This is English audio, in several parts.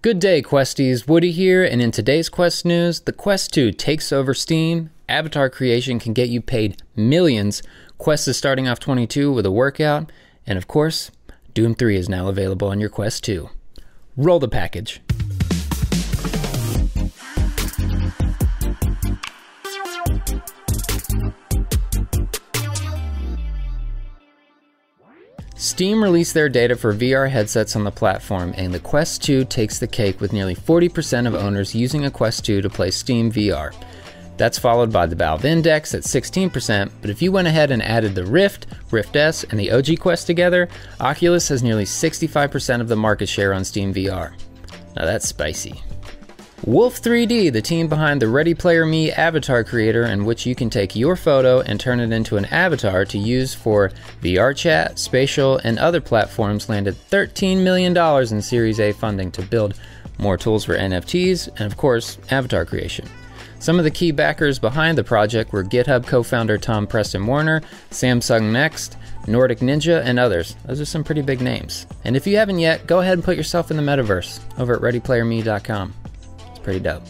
Good day, Questies. Woodie here, and in today's Quest news, the Quest 2 takes over Steam. Avatar creation can get you paid millions. Quest is starting off 22 with a workout, and of course, Doom 3 is now available on your Quest 2. Roll the package. Steam released their data for VR headsets on the platform, and the Quest 2 takes the cake with nearly 40% of owners using a Quest 2 to play Steam VR. That's followed by the Valve Index at 16%, but if you went ahead and added the Rift, Rift S, and the OG Quest together, Oculus has nearly 65% of the market share on Steam VR. Now that's spicy. Wolf 3D, the team behind the Ready Player Me avatar creator, in which you can take your photo and turn it into an avatar to use for VR chat, spatial, and other platforms, landed $13 million in Series A funding to build more tools for NFTs and, of course, avatar creation. Some of the key backers behind the project were GitHub co founder Tom Preston Werner, Samsung Next, Nordic Ninja, and others. Those are some pretty big names. And if you haven't yet, go ahead and put yourself in the metaverse over at ReadyPlayerMe.com pretty dope.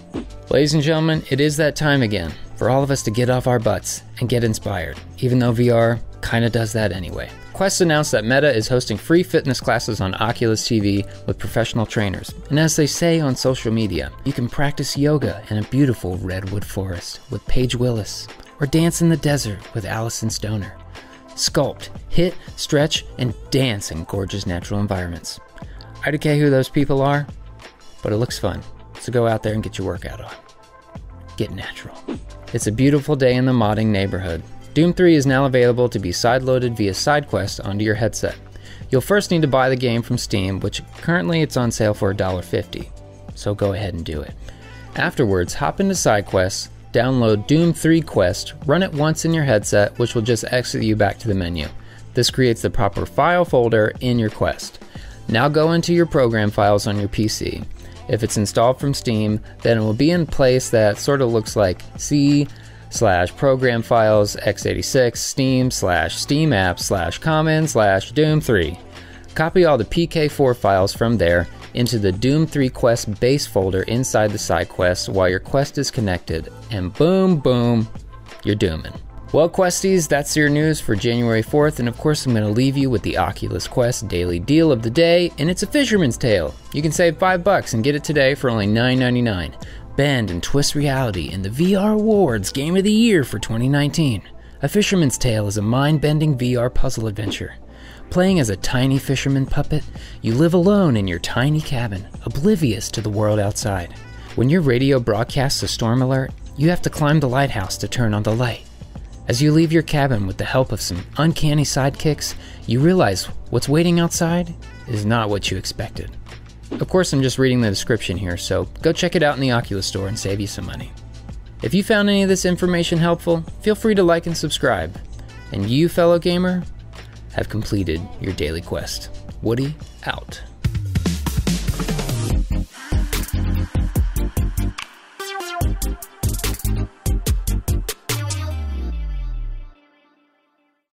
Ladies and gentlemen, it is that time again for all of us to get off our butts and get inspired, even though VR kinda does that anyway. Quest announced that Meta is hosting free fitness classes on Oculus TV with professional trainers. And as they say on social media, you can practice yoga in a beautiful redwood forest with Paige Willis, or dance in the desert with Allison Stoner. Sculpt, hit, stretch, and dance in gorgeous natural environments. I don't care who those people are, but it looks fun. So go out there and get your workout on. Get natural. It's a beautiful day in the modding neighborhood. Doom 3 is now available to be sideloaded via side SideQuest onto your headset. You'll first need to buy the game from Steam, which currently it's on sale for $1.50. So go ahead and do it. Afterwards, hop into SideQuest, download Doom 3 Quest, run it once in your headset, which will just exit you back to the menu. This creates the proper file folder in your Quest. Now go into your program files on your PC. If it's installed from Steam, then it will be in place that sort of looks like C slash program files x86 steam slash steam app slash common slash doom 3. Copy all the PK4 files from there into the Doom 3 Quest base folder inside the side quest while your quest is connected, and boom, boom, you're dooming. Well, Questies, that's your news for January 4th, and of course, I'm going to leave you with the Oculus Quest daily deal of the day, and it's a fisherman's tale. You can save 5 bucks and get it today for only $9.99. Bend and twist reality in the VR Awards Game of the Year for 2019. A Fisherman's Tale is a mind bending VR puzzle adventure. Playing as a tiny fisherman puppet, you live alone in your tiny cabin, oblivious to the world outside. When your radio broadcasts a storm alert, you have to climb the lighthouse to turn on the light. As you leave your cabin with the help of some uncanny sidekicks, you realize what's waiting outside is not what you expected. Of course, I'm just reading the description here, so go check it out in the Oculus store and save you some money. If you found any of this information helpful, feel free to like and subscribe. And you, fellow gamer, have completed your daily quest. Woodie out.